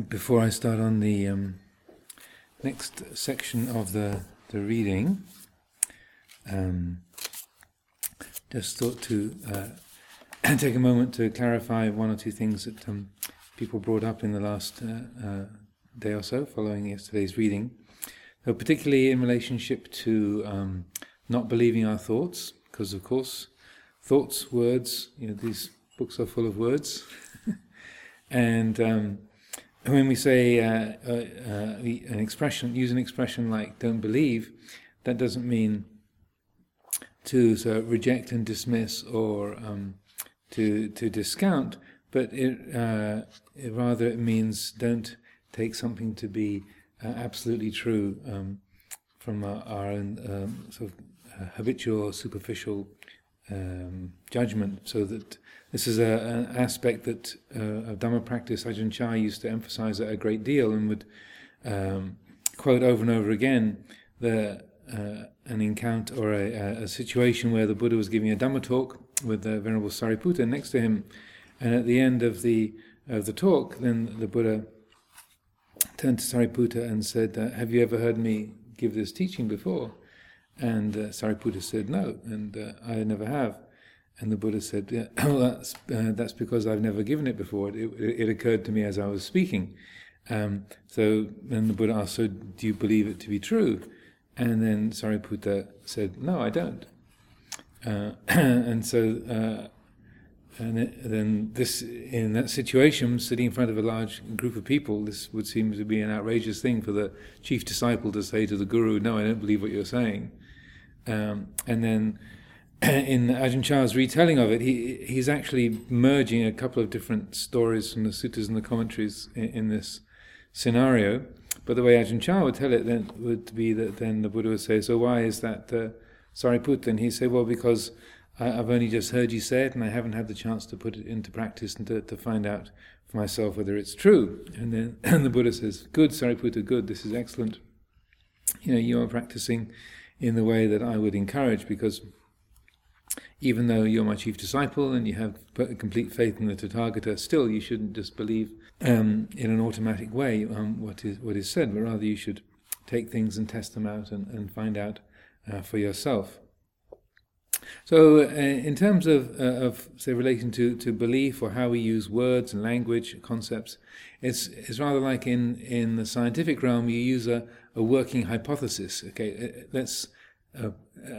Before I start on the um, next section of the, the reading, um, just thought to uh, take a moment to clarify one or two things that um, people brought up in the last uh, uh, day or so following yesterday's reading. So, particularly in relationship to um, not believing our thoughts, because of course, thoughts, words, you know, these books are full of words. and um, when we say uh, uh, uh, an expression, use an expression like "don't believe," that doesn't mean to so reject and dismiss or um, to to discount, but it, uh, it, rather it means don't take something to be uh, absolutely true um, from our, our own um, sort of uh, habitual, superficial um, judgment, so that this is a, an aspect that uh, of Dhamma practice Ajahn Chah used to emphasize a great deal and would um, quote over and over again the uh, an encounter or a, a, situation where the Buddha was giving a Dhamma talk with the Venerable Sariputta next to him, and at the end of the of the talk, then the Buddha turned to Sariputta and said, uh, "Have you ever heard me give this teaching before?" And uh, Sariputta said, No, and uh, I never have. And the Buddha said, yeah, well, that's, uh, that's because I've never given it before. It, it, it occurred to me as I was speaking. Um, so then the Buddha asked, So do you believe it to be true? And then Sariputta said, No, I don't. Uh, and so, uh, and then this, in that situation, sitting in front of a large group of people, this would seem to be an outrageous thing for the chief disciple to say to the guru, No, I don't believe what you're saying. Um, and then in Ajahn Chah's retelling of it, he he's actually merging a couple of different stories from the suttas and the commentaries in, in this scenario. But the way Ajahn Chah would tell it then would be that then the Buddha would say, "So why is that uh, Sariputta?" And he say, "Well, because I, have only just heard you say it, and I haven't had the chance to put it into practice and to, to find out for myself whether it's true." And then and the Buddha says, "Good, Sariputta, good. This is excellent. You know, you are practicing." In the way that I would encourage, because even though you're my chief disciple and you have complete faith in the Tathagata, still you shouldn't just believe um, in an automatic way um, what is what is said, but rather you should take things and test them out and, and find out uh, for yourself. So, uh, in terms of, uh, of say relation to, to belief or how we use words and language concepts, it's it's rather like in in the scientific realm you use a, a working hypothesis. Okay, uh, let's uh,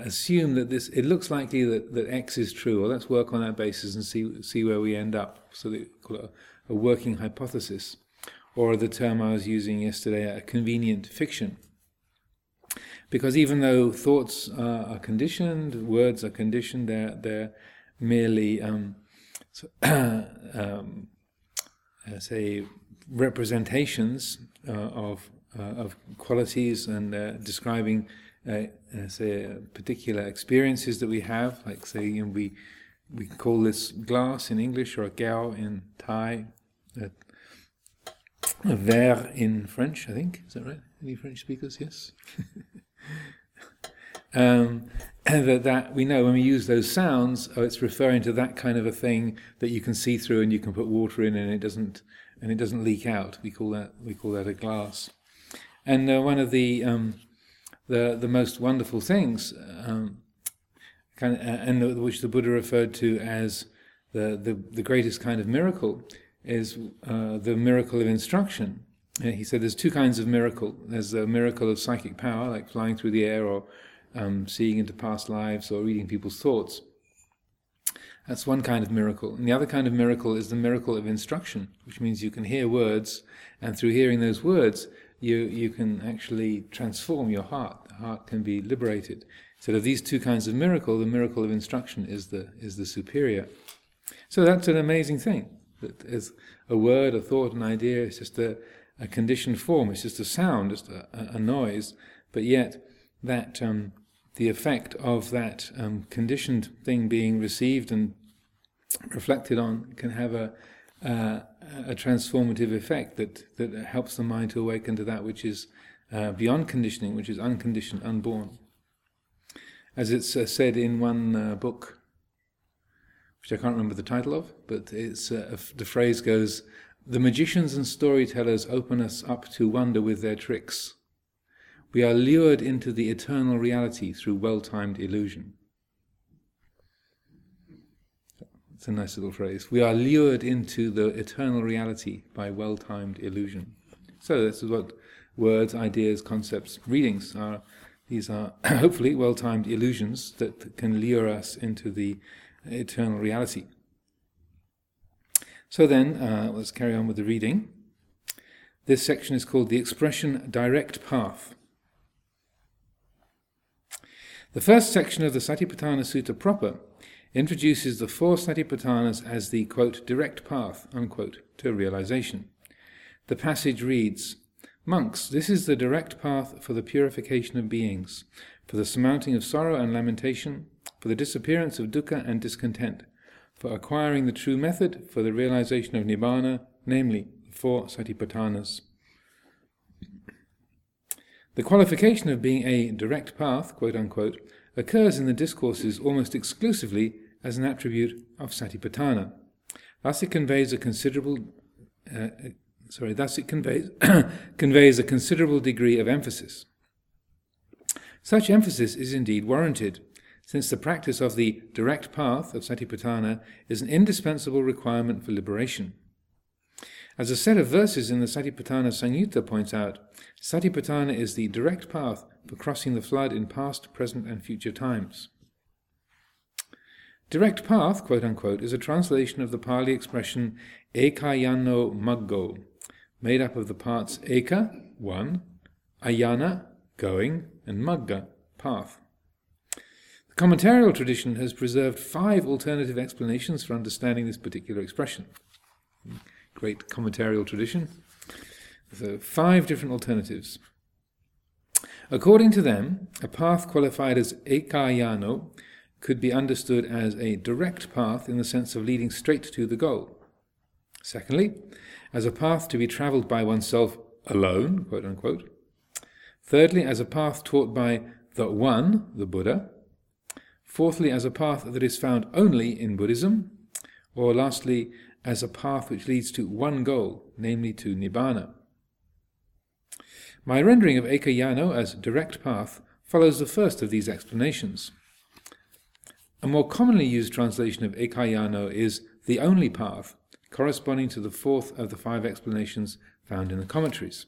assume that this it looks likely that, that X is true, or let's work on that basis and see see where we end up. So they call it a, a working hypothesis, or the term I was using yesterday, a convenient fiction. Because even though thoughts are, conditioned, words are conditioned, they're they're merely um, so, um, uh, say representations uh, of uh, Uh, of qualities and uh, describing, uh, uh, say, particular experiences that we have. Like, say, you know, we we call this glass in English or a gao in Thai, a, a verre in French. I think is that right? Any French speakers? Yes. um, and that, that we know when we use those sounds, oh, it's referring to that kind of a thing that you can see through and you can put water in and it doesn't and it doesn't leak out. We call that we call that a glass. And uh, one of the um, the the most wonderful things, um, kind of, uh, and the, which the Buddha referred to as the the, the greatest kind of miracle, is uh, the miracle of instruction. And he said there's two kinds of miracle. There's the miracle of psychic power, like flying through the air, or um, seeing into past lives, or reading people's thoughts. That's one kind of miracle. And the other kind of miracle is the miracle of instruction, which means you can hear words, and through hearing those words, you, you can actually transform your heart. The heart can be liberated. So of these two kinds of miracle, the miracle of instruction is the is the superior. So that's an amazing thing. That is a word, a thought, an idea. It's just a, a conditioned form. It's just a sound, just a, a noise. But yet that um, the effect of that um, conditioned thing being received and reflected on can have a, uh, a transformative effect that, that helps the mind to awaken to that which is uh, beyond conditioning, which is unconditioned, unborn. As it's uh, said in one uh, book, which I can't remember the title of, but it's uh, the phrase goes, the magicians and storytellers open us up to wonder with their tricks. We are lured into the eternal reality through well timed illusion. It's a nice little phrase. We are lured into the eternal reality by well timed illusion. So, this is what words, ideas, concepts, readings are. These are hopefully well timed illusions that can lure us into the eternal reality. So, then, uh, let's carry on with the reading. This section is called the expression direct path. The first section of the Satipatthana Sutta proper introduces the four Satipatthanas as the quote, direct path unquote, to realization. The passage reads Monks, this is the direct path for the purification of beings, for the surmounting of sorrow and lamentation, for the disappearance of dukkha and discontent, for acquiring the true method for the realization of nibbana, namely the four satipatthanas. The qualification of being a direct path, quote unquote, occurs in the discourses almost exclusively as an attribute of Satipatthana. Thus, it conveys a considerable uh, sorry. Thus, it conveys conveys a considerable degree of emphasis. Such emphasis is indeed warranted, since the practice of the direct path of Satipatthana is an indispensable requirement for liberation. As a set of verses in the Satipatthana Samyutta points out, Satipatthana is the direct path for crossing the flood in past, present, and future times. Direct path, quote unquote, is a translation of the Pali expression ekayano maggo, made up of the parts eka, one, ayana, going, and magga, path. The commentarial tradition has preserved five alternative explanations for understanding this particular expression. Great commentarial tradition. So, five different alternatives. According to them, a path qualified as ekayano could be understood as a direct path in the sense of leading straight to the goal. Secondly, as a path to be travelled by oneself alone, quote unquote. Thirdly, as a path taught by the One, the Buddha. Fourthly, as a path that is found only in Buddhism. Or lastly, as a path which leads to one goal, namely to Nibbana. My rendering of Ekayano as direct path follows the first of these explanations. A more commonly used translation of Ekayano is the only path, corresponding to the fourth of the five explanations found in the commentaries.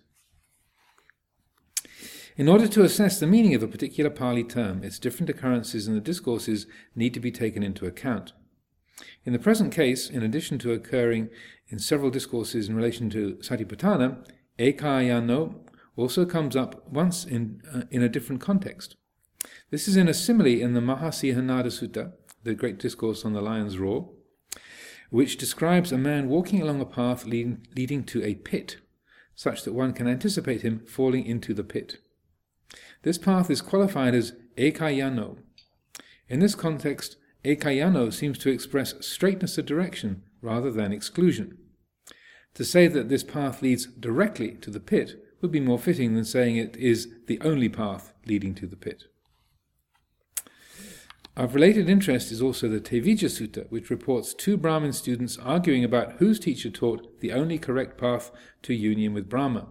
In order to assess the meaning of a particular Pali term, its different occurrences in the discourses need to be taken into account. In the present case, in addition to occurring in several discourses in relation to Satipatthana, Ekayano also comes up once in, uh, in a different context. This is in a simile in the Mahasihanada Sutta, the great discourse on the lion's roar, which describes a man walking along a path leading, leading to a pit, such that one can anticipate him falling into the pit. This path is qualified as ekayano. In this context, ekayano seems to express straightness of direction rather than exclusion. To say that this path leads directly to the pit would be more fitting than saying it is the only path leading to the pit. Of related interest is also the Tevijja Sutta, which reports two Brahmin students arguing about whose teacher taught the only correct path to union with Brahma.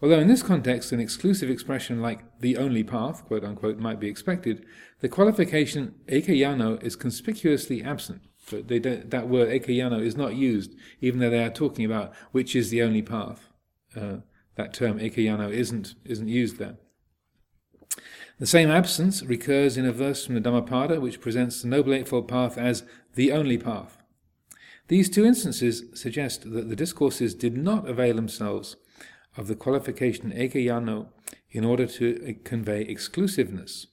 Although in this context an exclusive expression like the only path, quote unquote, might be expected, the qualification ekayano is conspicuously absent. So that word ekayano is not used, even though they are talking about which is the only path. Uh, that term ekayano isn't, isn't used there. The same absence recurs in a verse from the Dhammapada which presents the Noble Eightfold Path as the only path. These two instances suggest that the discourses did not avail themselves of the qualification ekayano in order to convey exclusiveness.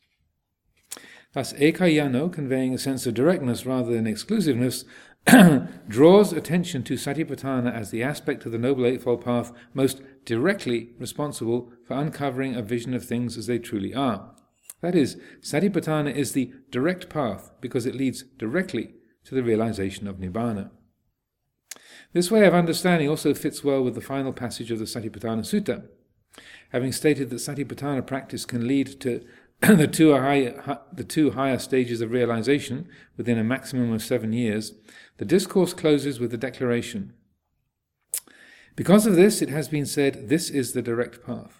Thus, ekayano, conveying a sense of directness rather than exclusiveness, draws attention to Satipatthana as the aspect of the Noble Eightfold Path most directly responsible for uncovering a vision of things as they truly are. That is, Satipatthana is the direct path because it leads directly to the realization of Nibbana. This way of understanding also fits well with the final passage of the Satipatthana Sutta. Having stated that Satipatthana practice can lead to the, two high, the two higher stages of realization within a maximum of seven years, the discourse closes with the declaration Because of this, it has been said, this is the direct path.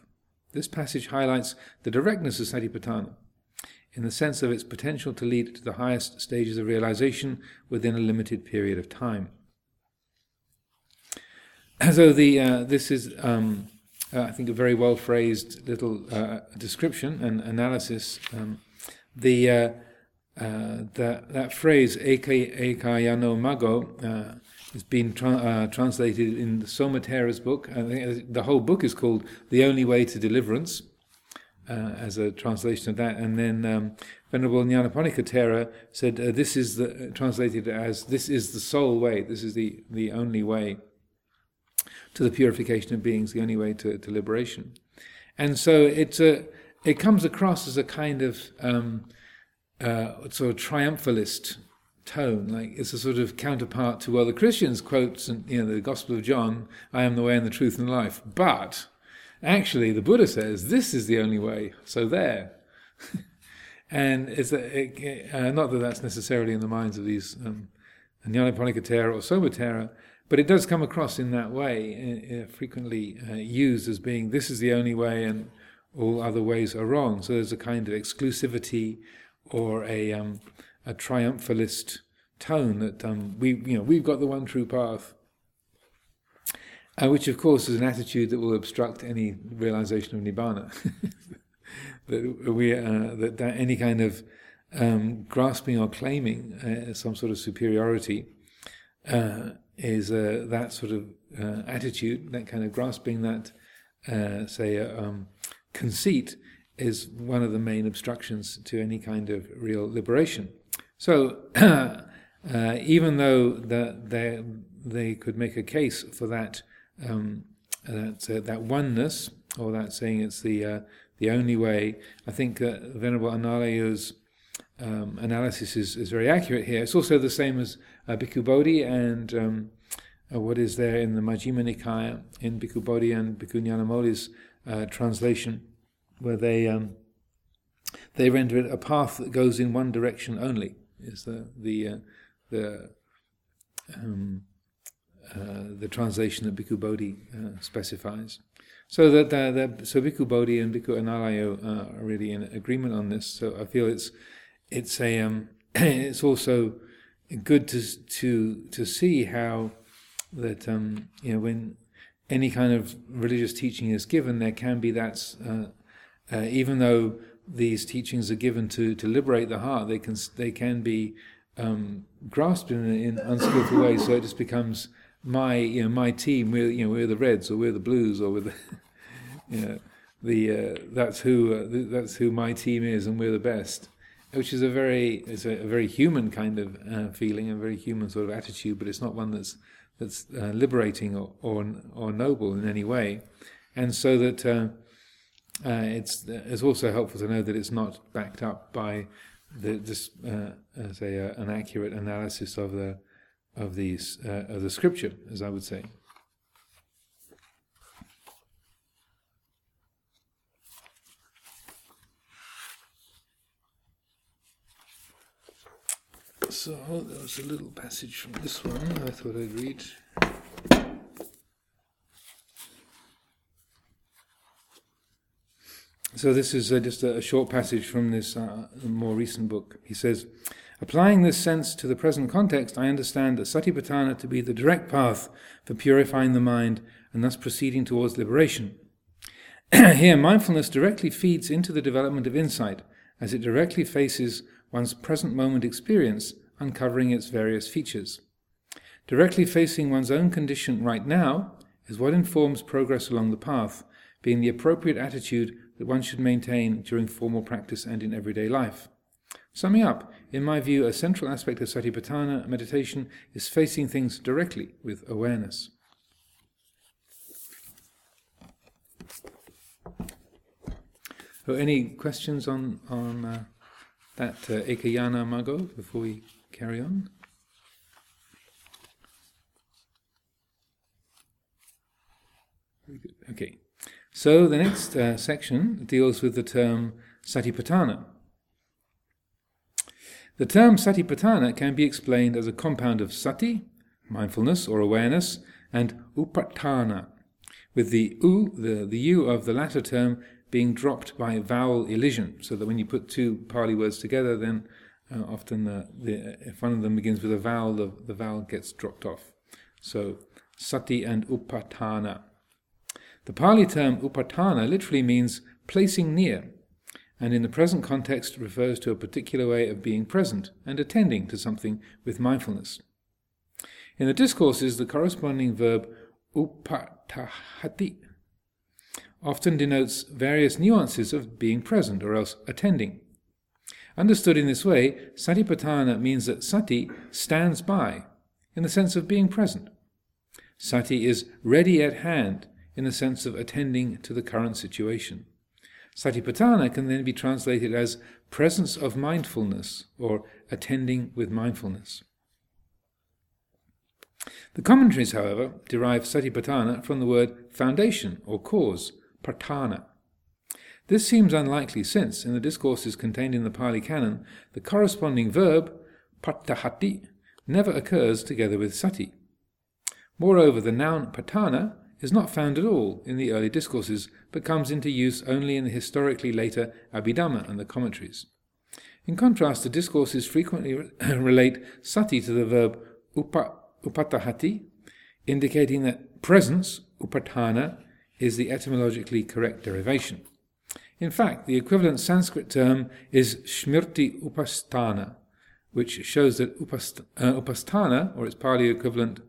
This passage highlights the directness of Satipatthana in the sense of its potential to lead to the highest stages of realization within a limited period of time. So the uh, this is, um, uh, I think, a very well phrased little uh, description and analysis. Um, the uh, uh, that that phrase "ekayano maggo" uh, has been tra- translated in Soma Thera's book. The whole book is called "The Only Way to Deliverance." Uh, as a translation of that. And then um, Venerable Nyanaponika Thera said, uh, "This is the translated as this is the sole way. This is the the only way to the purification of beings, the only way to, to liberation." And so it's a it comes across as a kind of um, uh, sort of triumphalist tone, like it's a sort of counterpart to well, the Christians quotes, you know, the Gospel of John, "I am the way and the truth and the life," but Actually, the Buddha says this is the only way. So there. and it's it, uh, not that that's necessarily in the minds of these um, Nyanaponika or Soma Thera, but it does come across in that way, uh, frequently uh, used as being this is the only way and all other ways are wrong. So there's a kind of exclusivity or a, um, a triumphalist tone that um, we, you know, we've got the one true path uh, which of course is an attitude that will obstruct any realization of nibbana. that we uh, that, that, any kind of um, grasping or claiming uh, some sort of superiority uh, is uh, that sort of uh, attitude, that kind of grasping, that say um, conceit, is one of the main obstructions to any kind of real liberation. So. even though that they, they could make a case for that um, that uh, that oneness, or that saying it's the uh, the only way. I think uh, Venerable Analayo's um, analysis is, is very accurate here. It's also the same as uh, Bhikkhu Bodhi and um, uh, what is there in the Majjhima Nikaya in Bhikkhu Bodhi and Bhikkhu Nyanamoli's uh, translation, where they um, they render it a path that goes in one direction only. Is the the uh, the um, uh, the translation that Bhikkhu Bodhi uh, specifies. So that, that so Bhikkhu Bodhi and Bhikkhu Analayo uh, are really in agreement on this. So I feel it's it's a um, it's also good to to to see how that um, you know when any kind of religious teaching is given, there can be that uh, uh, even though these teachings are given to to liberate the heart, they can they can be um, grasped in, in unskillful ways. So it just becomes my you know my team we're you know we're the Reds or we're the Blues or we're the you know the uh, that's who uh, that's who my team is and we're the best, which is a very it's a, a very human kind of uh, feeling, a very human sort of attitude, but it's not one that's that's uh, liberating or, or, or noble in any way, and so that. Uh, Uh, it's uh, it's also helpful to know that it's not backed up by the, this, uh, say, an accurate analysis of the of these uh, of the scripture, as I would say. So there was a little passage from this one I thought I'd read. So this is uh, just a, short passage from this uh, more recent book. He says. Applying this sense to the present context, I understand that satipatthana to be the direct path for purifying the mind and thus proceeding towards liberation. Here, mindfulness directly feeds into the development of insight, as it directly faces one's present moment experience, uncovering its various features. Directly facing one's own condition right now is what informs progress along the path, being the appropriate attitude that one should maintain during formal practice and in everyday life. Summing up, in my view, a central aspect of Satipatthana meditation is facing things directly with awareness. So any questions on on uh, that uh, Ekayana Maggo before we carry on? Okay. So the next uh, section deals with the term Satipatthana. The term satipatthana can be explained as a compound of sati, mindfulness or awareness, and upatthana, with the u, the, the u of the latter term being dropped by vowel elision, so that when you put two Pali words together, then uh, often the, the, if one of them begins with a vowel, the, the vowel gets dropped off. So sati and upatthana. The Pali term upatthana literally means placing near, and in the present context refers to a particular way of being present and attending to something with mindfulness. In the discourses, the corresponding verb upatthahati often denotes various nuances of being present or else attending. Understood in this way, satipatthana means that sati stands by, in the sense of being present. Sati is ready at hand, in the sense of attending to the current situation. Satipatthana can then be translated as presence of mindfulness or attending with mindfulness. The commentaries, however, derive satipatthana from the word foundation or cause, patthana. This seems unlikely since, in the discourses contained in the Pali Canon, the corresponding verb, patthahati, never occurs together with sati. Moreover, the noun patthana is not found at all in the early discourses, but comes into use only in the historically later Abhidhamma and the commentaries. In contrast, the discourses frequently relate sati to the verb upa, upatthahati, indicating that presence, upatthana, is the etymologically correct derivation. In fact, the equivalent Sanskrit term is Smriti Upasthana, which shows that upast- uh, Upasthana, or its Pali equivalent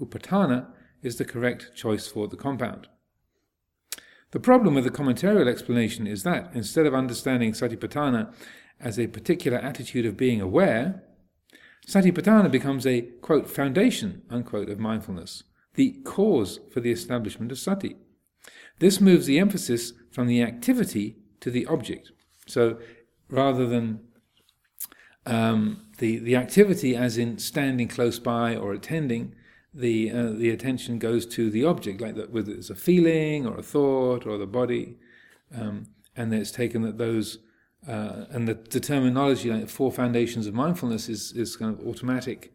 Upatthana, is the correct choice for the compound. The problem with the commentarial explanation is that, instead of understanding Satipatthana as a particular attitude of being aware, Satipatthana becomes a, quote, foundation, unquote, of mindfulness, the cause for the establishment of sati. This moves the emphasis from the activity to the object. So rather than um, the, the activity as in standing close by or attending, the, uh, the attention goes to the object, like whether it's a feeling or a thought or the body. Um, and it's taken that those, uh, and the, the terminology, like the four foundations of mindfulness, is, is kind of automatic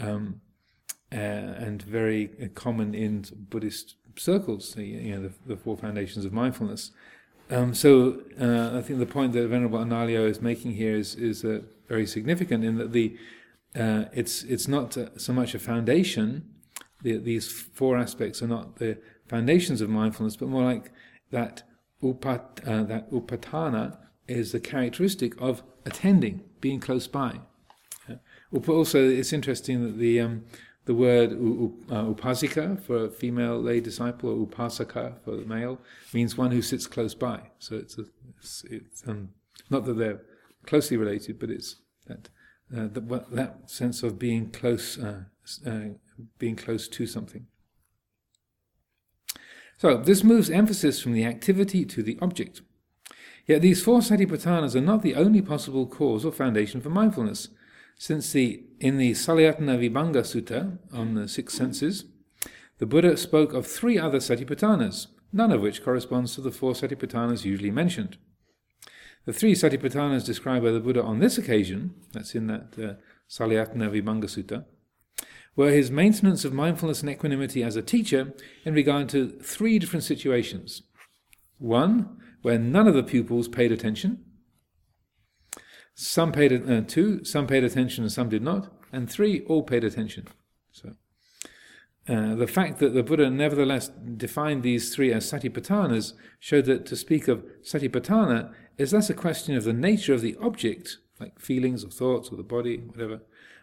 um, uh, and very common in Buddhist circles, the, you know, the, the four foundations of mindfulness. Um, so uh, I think the point that Venerable Analayo is making here is is uh, very significant in that the uh, it's it's not uh, so much a foundation. The, these four aspects are not the foundations of mindfulness, but more like that upat uh, that upatthana is the characteristic of attending, being close by. also, it's interesting that the um, the word uh, upasika for a female lay disciple, or upasaka for the male, means one who sits close by. So it's, a, it's, it's um, not that they're closely related, but it's that uh, that, that sense of being close, uh, uh, being close to something. So this moves emphasis from the activity to the object. Yet these four satipatthanas are not the only possible cause or foundation for mindfulness since the in the Salayatana Vibhanga Sutta on the six senses, the Buddha spoke of three other satipatthanas, none of which corresponds to the four satipatthanas usually mentioned. The three satipatthanas described by the Buddha on this occasion, that's in that uh, Salayatana Vibhanga Sutta, were his maintenance of mindfulness and equanimity as a teacher in regard to three different situations. One, where none of the pupils paid attention. Some paid uh, two, some paid attention and some did not, and three all paid attention. So, uh, the fact that the Buddha nevertheless defined these three as satipatthanas showed that to speak of satipatthana is less a question of the nature of the object, like feelings or thoughts or the body, whatever,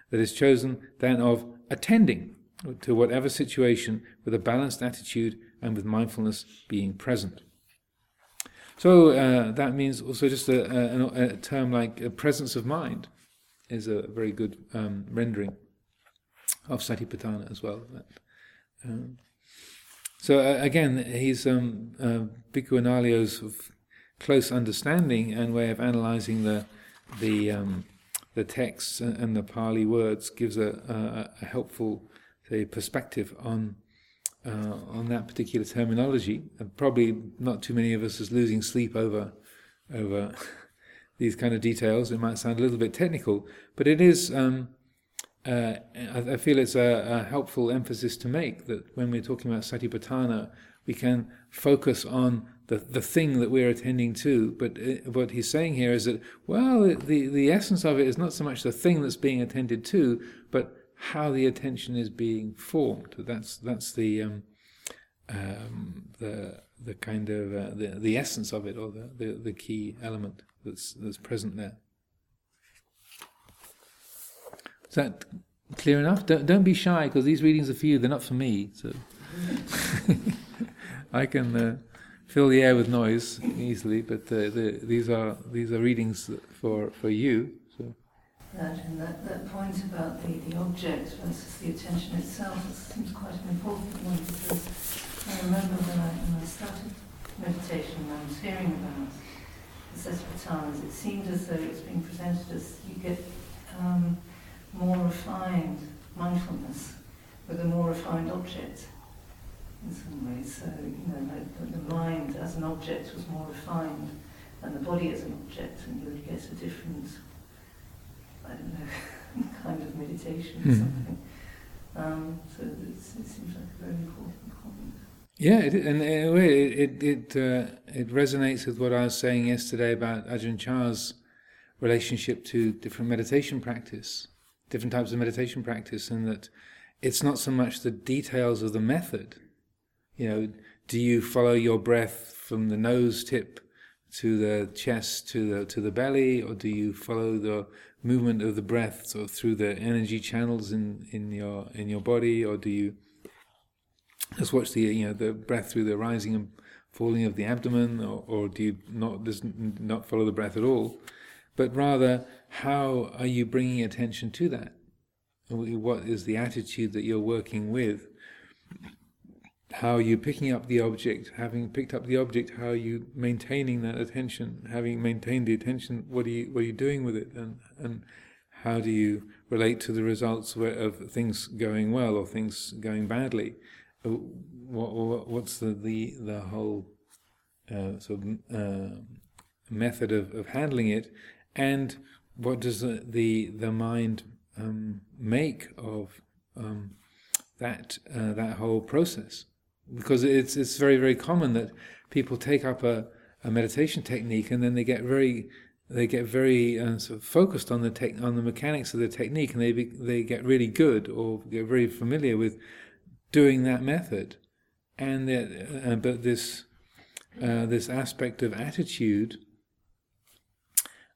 that is chosen, than of attending to whatever situation with a balanced attitude and with mindfulness being present. So uh, that means also just a, a, a, term like presence of mind is a very good um, rendering of Satipatthana as well. Um, so uh, again, he's um, uh, Bhikkhu Analayo's close understanding and way of analyzing the the um, the texts and the Pali words gives a, a, a helpful say, perspective on uh, on that particular terminology. And probably not too many of us is losing sleep over over these kind of details. It might sound a little bit technical, but it is um, uh, I, I, feel it's a, a, helpful emphasis to make that when we're talking about satipatthana, we can focus on the, the thing that we're attending to. But uh, what he's saying here is that, well, the, the essence of it is not so much the thing that's being attended to, but how the attention is being formed. That's, that's the, um, um, the, the kind of uh, the, the essence of it, or the, the, the key element that's, that's present there. Is that clear enough? Don't, don't be shy because these readings are for you, they're not for me. So I can uh, fill the air with noise easily, but uh, the, these are these are readings for, for you. So. That and that, that point about the, the object versus the attention itself seems quite an important one because I remember when I, when I started meditation and I was hearing about the Sesatipatthanas, it seemed as though it's being presented as you get um, more refined mindfulness with a more refined object in some ways. So, you know, the, the mind as an object was more refined than the body as an object, and you would get a different, I don't know, kind of meditation or mm. something. Um, so it seems like a very important point. Yeah, it, and in a way, it it uh, it resonates with what I was saying yesterday about Ajahn Chah's relationship to different meditation practice different types of meditation practice, and that it's not so much the details of the method. You know, do you follow your breath from the nose tip to the chest to the to the belly, or do you follow the movement of the breath sort of through the energy channels in, in your in your body, or do you just watch the you know the breath through the rising and falling of the abdomen, or, or do you not just not follow the breath at all? but rather how are you bringing attention to that? What is the attitude that you're working with? How are you picking up the object? Having picked up the object, how are you maintaining that attention? Having maintained the attention, what are you what are you doing with it? And and how do you relate to the results of things going well or things going badly? Uh, what, what's the the the whole uh, sort of uh, method of, of handling it? and what does the the, the mind um, make of um, that uh, that whole process? Because it's it's very very common that people take up a, a meditation technique and then they get very they get very uh, sort of focused on the tech, on the mechanics of the technique and they be, they get really good or get very familiar with doing that method. And uh, but this uh, this aspect of attitude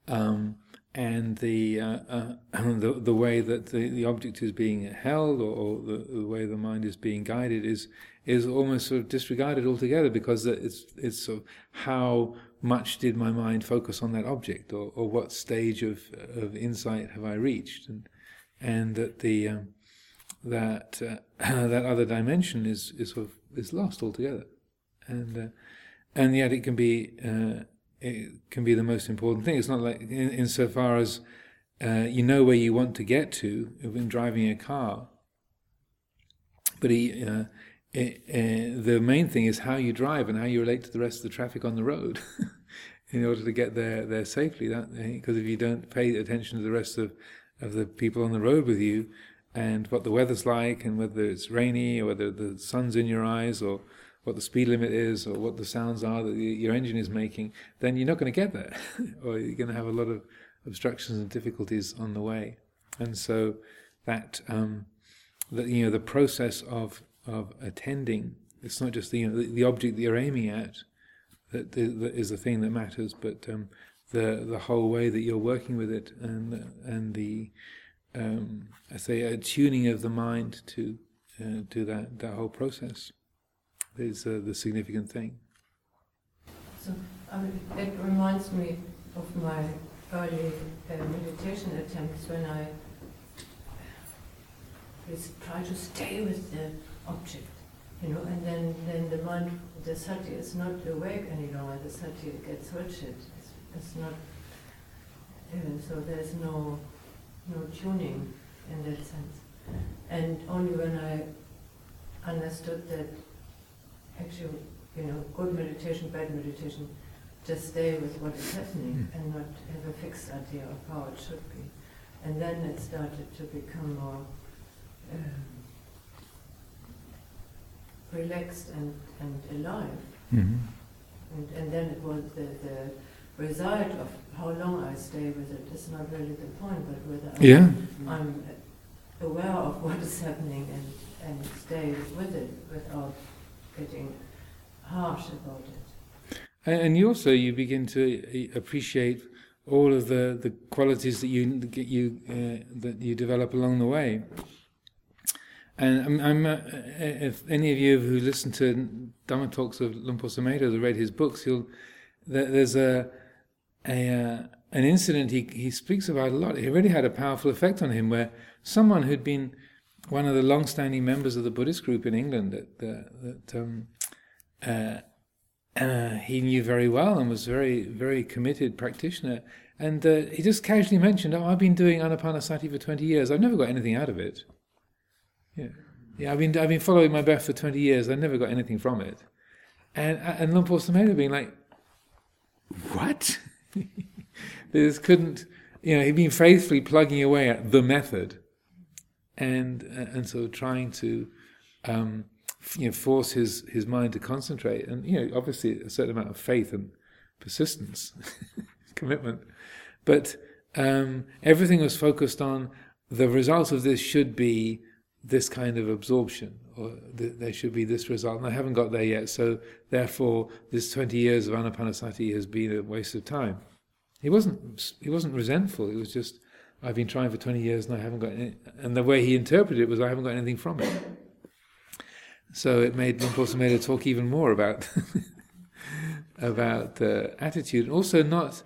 um, and the, uh, uh, the the way that the, the object is being held or, or the, the, way the mind is being guided is is almost sort of disregarded altogether because it's it's sort of how much did my mind focus on that object or, or what stage of of insight have I reached and and that the um, that uh, that other dimension is is sort of is lost altogether and uh, and yet it can be uh, it can be the most important thing. It's not like in, insofar as uh, you know where you want to get to when driving a car, but he, uh, it, uh, the main thing is how you drive and how you relate to the rest of the traffic on the road in order to get there there safely. Because if you don't pay attention to the rest of, of the people on the road with you and what the weather's like and whether it's rainy or whether the sun's in your eyes or what the speed limit is or what the sounds are that your engine is making, then you're not going to get there, or you're going to have a lot of obstructions and difficulties on the way. And so that um, that you know the process of of attending, it's not just the you know, the, the, object that you're aiming at that, that is the thing that matters, but um, the the whole way that you're working with it and and the um, I say a tuning of the mind to uh, to that that whole process is uh, the significant thing. So um, it reminds me of my early uh, meditation attempts when I try to stay with the object, you know, and then, then the mind, the sati is not awake any longer, the sati gets wretched. It's, it's not, uh, so there's no, no tuning in that sense. And only when I understood that actually, you know, good meditation, bad meditation, just stay with what is happening mm. and not have a fixed idea of how it should be. and then it started to become more um, relaxed and, and alive. Mm-hmm. And, and then it was the, the result of how long I stay with it is not really the point, but whether I'm, Yeah. I'm aware of what is happening and, and stay with it without getting harsh about it. And, and you also you begin to uh, appreciate all of the, the qualities that you that you uh, that you develop along the way. And I'm, I'm uh, if any of you who listen to Dhamma talks of Sumedho, that read his books, you'll there's a a uh, an incident he he speaks about a lot. It really had a powerful effect on him, where someone who'd been one of the long-standing members of the Buddhist group in England that that um, uh, uh, he knew very well and was very very committed practitioner. And uh, he just casually mentioned, "Oh, I've been doing Anapanasati for twenty years. I've never got anything out of it." Yeah, yeah. I've been I've been following my breath for twenty years. I never got anything from it. And and Luang Por Sumedho being like, "What?" this couldn't, you know, he'd been faithfully plugging away at the method, and uh, and so trying to, um, you know, force his his mind to concentrate, and you know, obviously a certain amount of faith and persistence, commitment, but um, everything was focused on the result of this should be this kind of absorption, or th- there should be this result, and I haven't got there yet. So therefore, this twenty years of anapanasati has been a waste of time. He wasn't he wasn't resentful. It was just I've been trying for twenty years and I haven't got any. And the way he interpreted it was I haven't got anything from it. So it made Por Sumedho talk even more about about uh, attitude, also not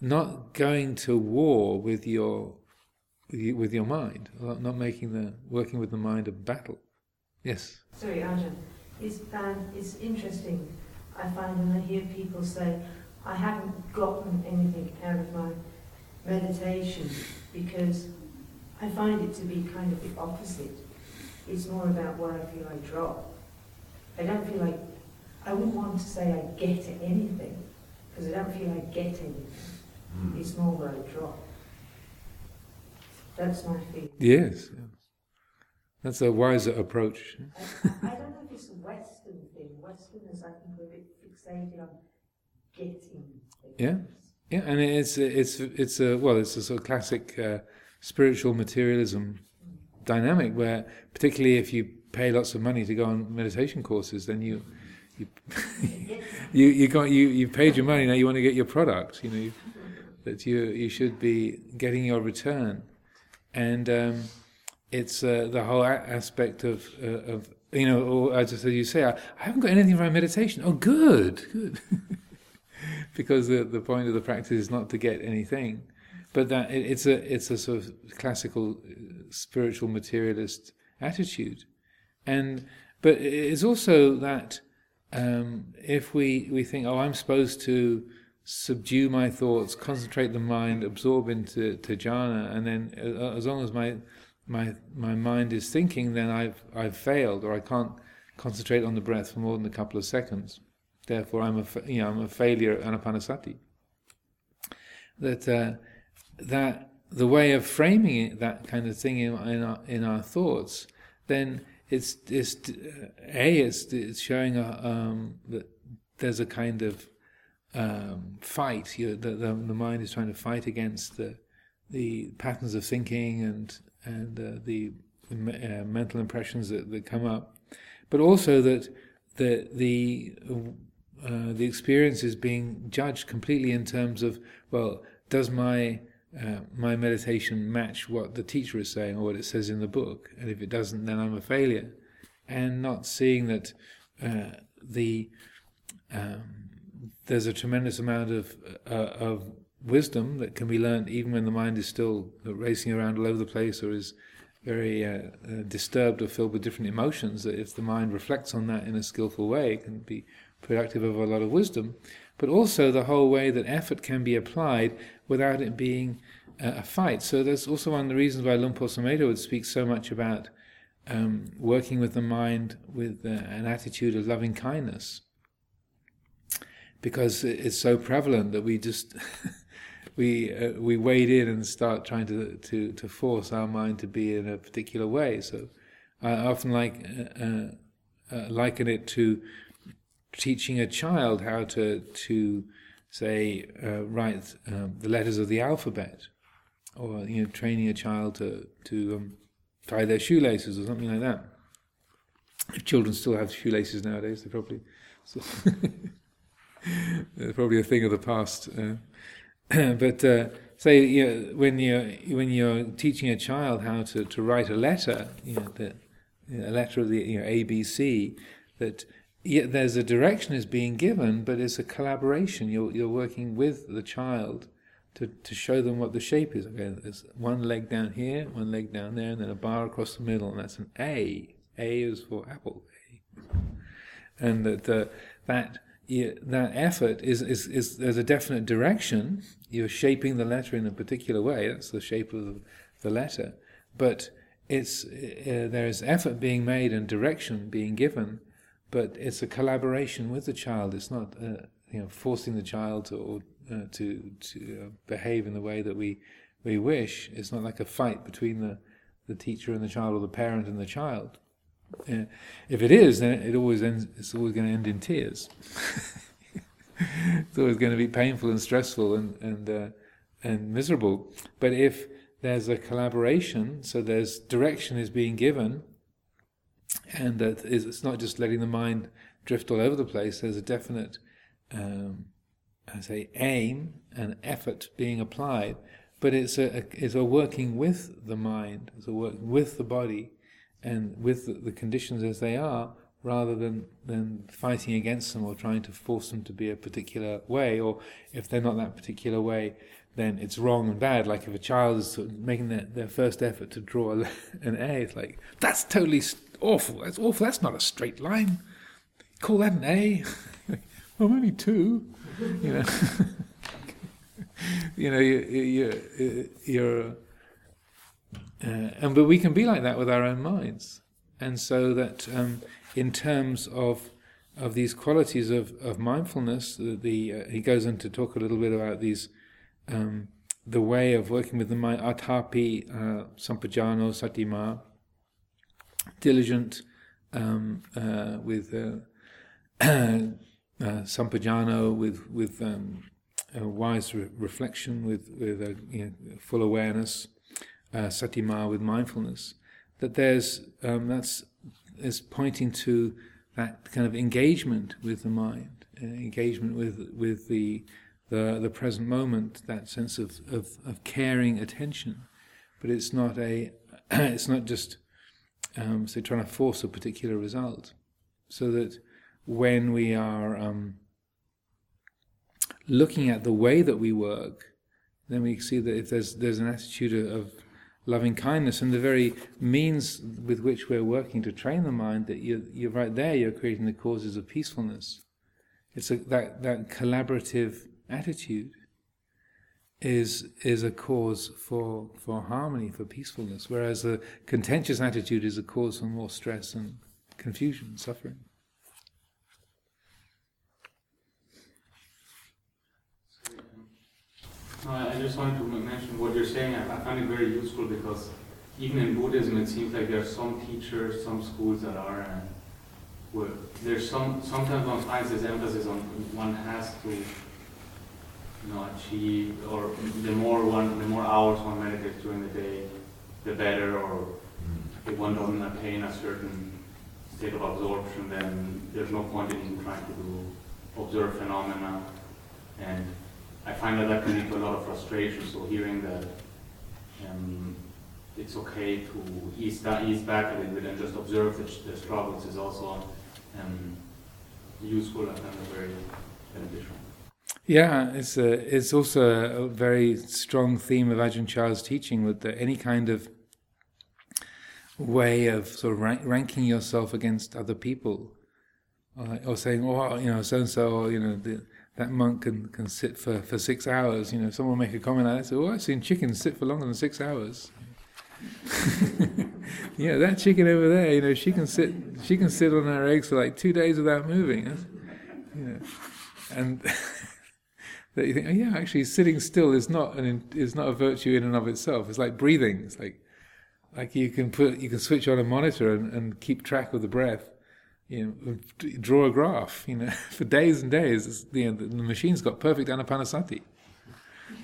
not going to war with your with your mind, not not making the working with the mind a battle. Yes. Sorry, Arjun. It's, um, it's interesting. I find when I hear people say, I haven't gotten anything out of my meditation because I find it to be kind of the opposite. It's more about what I feel I drop. I don't feel like, I wouldn't want to say I get anything because I don't feel I get anything. It's more what I drop. That's my feeling. Yes. That's a wiser approach. I, I don't know if it's a Western thing. Westerners, I think, are a bit fixated on getting. things. Yeah. Yeah, and it's it's it's a well, it's a sort of classic uh, spiritual materialism dynamic where, particularly if you pay lots of money to go on meditation courses, then you you you you got you you paid your money now you want to get your product. You know you, that you you should be getting your return, and um, it's uh, the whole aspect of uh, of you know, or as as you say, I, I haven't got anything my meditation. Oh, good, good. because the, the point of the practice is not to get anything, but that it, it's a it's a sort of classical uh, spiritual materialist attitude, and but it's also that um, if we we think oh I'm supposed to subdue my thoughts, concentrate the mind, absorb into to jhana, and then uh, as long as my my my mind is thinking, then I've I've failed or I can't concentrate on the breath for more than a couple of seconds. Therefore, I'm a you know I'm a failure at anapanasati. That uh, that the way of framing it, that kind of thing in, in our in our thoughts, then it's it's uh, a it's, it's showing a, um, that there's a kind of um, fight. You, the, the the mind is trying to fight against the the patterns of thinking and and uh, the uh, mental impressions that, that come up, but also that the the uh, the experience is being judged completely in terms of well, does my uh, my meditation match what the teacher is saying or what it says in the book? And if it doesn't, then I'm a failure, and not seeing that uh, the um, there's a tremendous amount of uh, of wisdom that can be learned even when the mind is still racing around all over the place or is very uh, uh, disturbed or filled with different emotions. That if the mind reflects on that in a skillful way, it can be productive of a lot of wisdom. But also the whole way that effort can be applied without it being uh, a fight. So that's also one of the reasons why Sumedho would speak so much about um, working with the mind with uh, an attitude of loving kindness because it's so prevalent that we just we uh, we wade in and start trying to, to to force our mind to be in a particular way. So I often like uh, uh, uh liken it to teaching a child how to to say uh, write um, the letters of the alphabet, or you know training a child to to um, tie their shoelaces or something like that. If children still have shoelaces nowadays, they probably so probably a thing of the past. Uh, but uh, say you know, when you're when you're teaching a child how to, to write a letter, you know, the, a letter of the you know ABC, that there's a direction is being given, but it's a collaboration. You're you're working with the child to, to show them what the shape is. Okay, there's one leg down here, one leg down there, and then a bar across the middle, and that's an A. A is for apple. A. And that uh, that that effort is, is, is there's a definite direction. You're shaping the letter in a particular way. That's the shape of the, the letter. But it's uh, there is effort being made and direction being given, but it's a collaboration with the child. It's not uh, you know forcing the child to or, uh, to to uh, behave in the way that we we wish. It's not like a fight between the the teacher and the child or the parent and the child. If it is, then it always ends. It's always going to end in tears. it's always going to be painful and stressful and and uh, and miserable. But if there's a collaboration, so there's direction is being given, and that is, it's not just letting the mind drift all over the place. There's a definite, um, I say, aim and effort being applied, but it's a, a it's a working with the mind, it's a work with the body and with the, the conditions as they are, rather than, than fighting against them or trying to force them to be a particular way, or if they're not that particular way, then it's wrong and bad. Like if a child is sort of making their, their first effort to draw an A, it's like, that's totally awful, that's awful, that's not a straight line. Call that an A? well, maybe two, you know. you know, you, you, you're uh, and but we can be like that with our own minds, and so that um, in terms of of these qualities of, of mindfulness, the, the uh, he goes on to talk a little bit about these um, the way of working with the mind, atapi, uh, sampajano, satima, diligent um, uh, with uh, uh, sampajano, with with um, wise re- reflection, with with you know, full awareness uh, satima with mindfulness, that there's um, that's is pointing to that kind of engagement with the mind, uh, engagement with with the, the the present moment, that sense of, of, of caring attention. But it's not a it's not just um, trying to force a particular result, so that when we are um, looking at the way that we work, then we see that if there's there's an attitude of loving kindness and the very means with which we're working to train the mind that you're, you're right there you're creating the causes of peacefulness. It's a, that that collaborative attitude is is a cause for for harmony for peacefulness whereas a contentious attitude is a cause for more stress and confusion and suffering I just wanted to mention what you're saying. I, I find it very useful because even in Buddhism, it seems like there are some teachers, some schools that are uh, where there's some sometimes one finds this emphasis on one has to you know achieve or the more one the more hours one meditates during the day, the better. Or if one doesn't attain a certain state of absorption, then there's no point in trying to do, observe phenomena and I find that that can lead to a lot of frustration. So hearing that um, it's okay to ease, that, ease back a little bit and just observe the, the struggles is also um, useful and very beneficial. Yeah, it's a, it's also a very strong theme of Ajahn Chah's teaching with the, any kind of way of sort of rank, ranking yourself against other people, or, or saying, oh, you know, so and so, you know, the, that monk can, can sit for, for six hours. You know, someone make a comment like that, say, "Oh, I've seen chickens sit for longer than six hours." yeah, that chicken over there, you know, she can sit she can sit on her eggs for like two days without moving. You know, and that you think, oh yeah, actually sitting still is not an is not a virtue in and of itself. It's like breathing. It's like like you can put you can switch on a monitor and, and keep track of the breath. You know, draw a graph. You know, for days and days. You know, the, machine's got perfect anapanasati.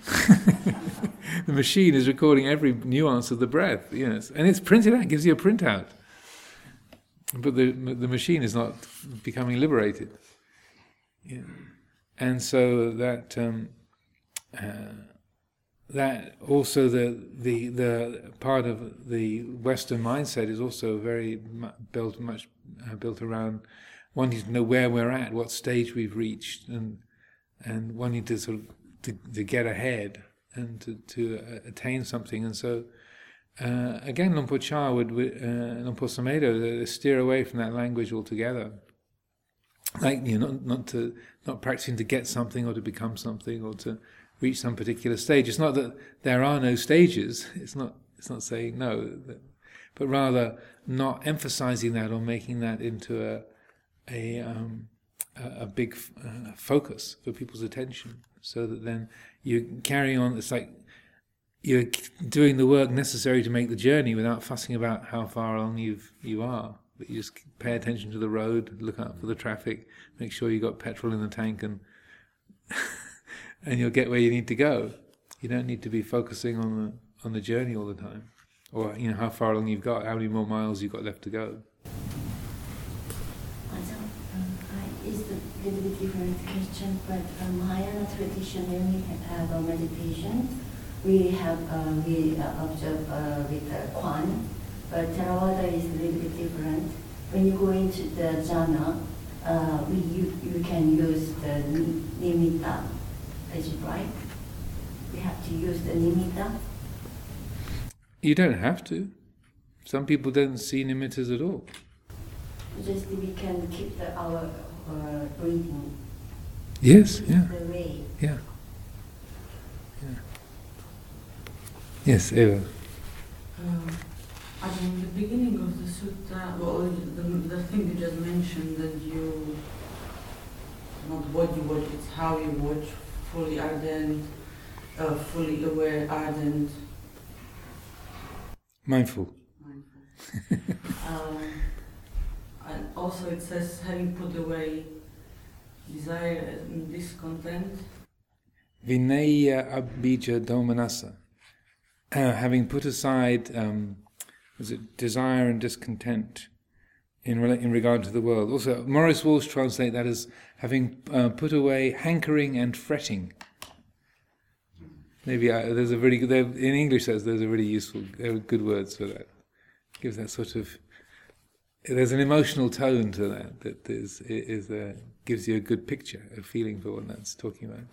the machine is recording every nuance of the breath. Yes, and it's printed out. Gives you a printout. But the the machine is not becoming liberated. And so that um, uh, that also the the the part of the Western mindset is also very built much uh, built around wanting to know where we're at, what stage we've reached, and and wanting to sort of to, to get ahead and to, to uh, attain something. And so uh, again, Luang Por Chah would, uh, Sumedho, steer away from that language altogether. Like you know, not not to not practicing to get something or to become something or to reach some particular stage. It's not that there are no stages. It's not. It's not saying no, but rather not emphasizing that or making that into a a um, a, big uh, focus for people's attention, so that then you carry on. It's like you're doing the work necessary to make the journey without fussing about how far along you've you are. But you just pay attention to the road, look out for the traffic, make sure you got petrol in the tank, and and you'll get where you need to go. You don't need to be focusing on the on the journey all the time, or you know how far along you've got, how many more miles you've got left to go. It's a little bit different question, but um, Mahayana tradition we have a meditation, we have uh, we uh, observe uh, with the Kwan, but Theravada is a little bit different. When you go into the jhana, uh, we, you, you can use the nimitta. Is it right? We have to use the nimitta. You don't have to. Some people don't see nimittas at all. Just we can keep the, our uh, breathing. Yes, yeah. The way. Yeah. yeah. Yes, Eva. Um, in the beginning of the sutta, well, the, the thing you just mentioned that you, not what you watch, it's how you watch, fully ardent, uh, fully aware, ardent. Mindful. Mindful. um, and also it says having put away desire and discontent. Vineyya abhijjha domanassa. Uh, having put aside um, was it desire and discontent in, in regard to the world. Also, Maurice Walshe translate that as having uh, put away hankering and fretting. Maybe uh, there's a really good, in English there's, there's a really useful, good words for that. Gives that sort of, there's an emotional tone to that that is, is uh, gives you a good picture, a feeling for what that's talking about.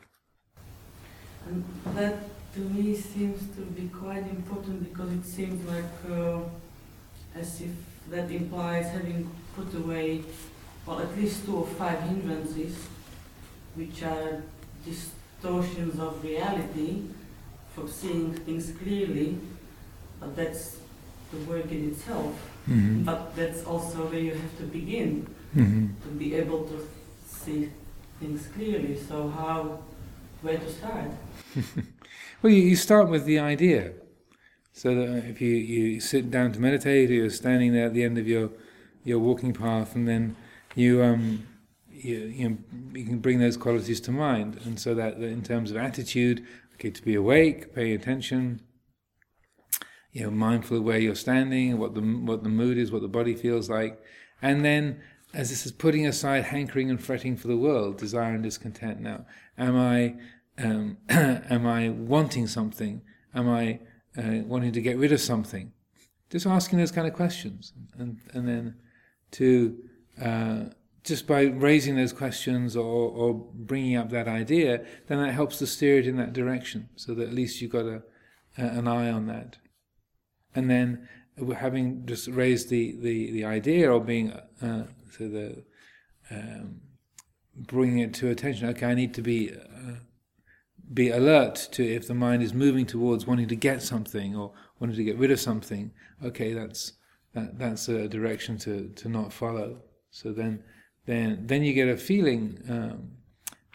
And that to me seems to be quite important because it seems like uh, as if that implies having put away, well, at least two or five hindrances, which are distortions of reality from seeing things clearly, but that's the work in itself. Mm-hmm. But that's also where you have to begin mm-hmm. to be able to see things clearly. So how, where to start? Well, you, you start with the idea. So that if you, you sit down to meditate, or you're standing there at the end of your your walking path, and then you um you, you, know, you can bring those qualities to mind, and so that, that in terms of attitude, okay, to be awake, pay attention, you know, mindful of where you're standing, what the what the mood is, what the body feels like, and then as this is putting aside hankering and fretting for the world, desire and discontent. Now, am I um, am I wanting something? Am I uh, wanting to get rid of something? Just asking those kind of questions, and and then to uh, just by raising those questions or, or bringing up that idea, then that helps to steer it in that direction, so that at least you've got a, a an eye on that. And then having just raised the, the, the idea or being uh, so the um, bringing it to attention. Okay, I need to be uh, be alert to if the mind is moving towards wanting to get something or wanting to get rid of something. Okay, that's that, that's a direction to, to not follow. So then then then you get a feeling um,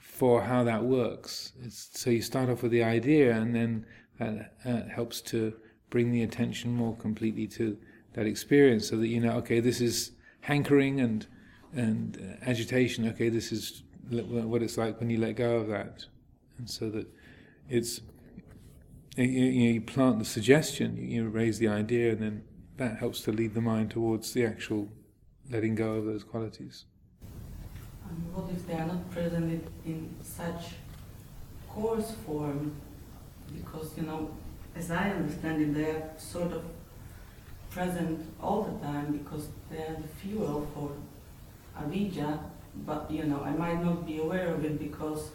for how that works. It's, so you start off with the idea, and then that uh, helps to bring the attention more completely to that experience, so that you know, okay, this is hankering and and uh, agitation. Okay, this is what it's like when you let go of that, and so that it's you, you, plant the suggestion, you raise the idea, and then that helps to lead the mind towards the actual letting go of those qualities. And what if they are not present in such coarse form? Because, you know, as I understand it, they are sort of present all the time because they are the fuel for avijja, but, you know, I might not be aware of it because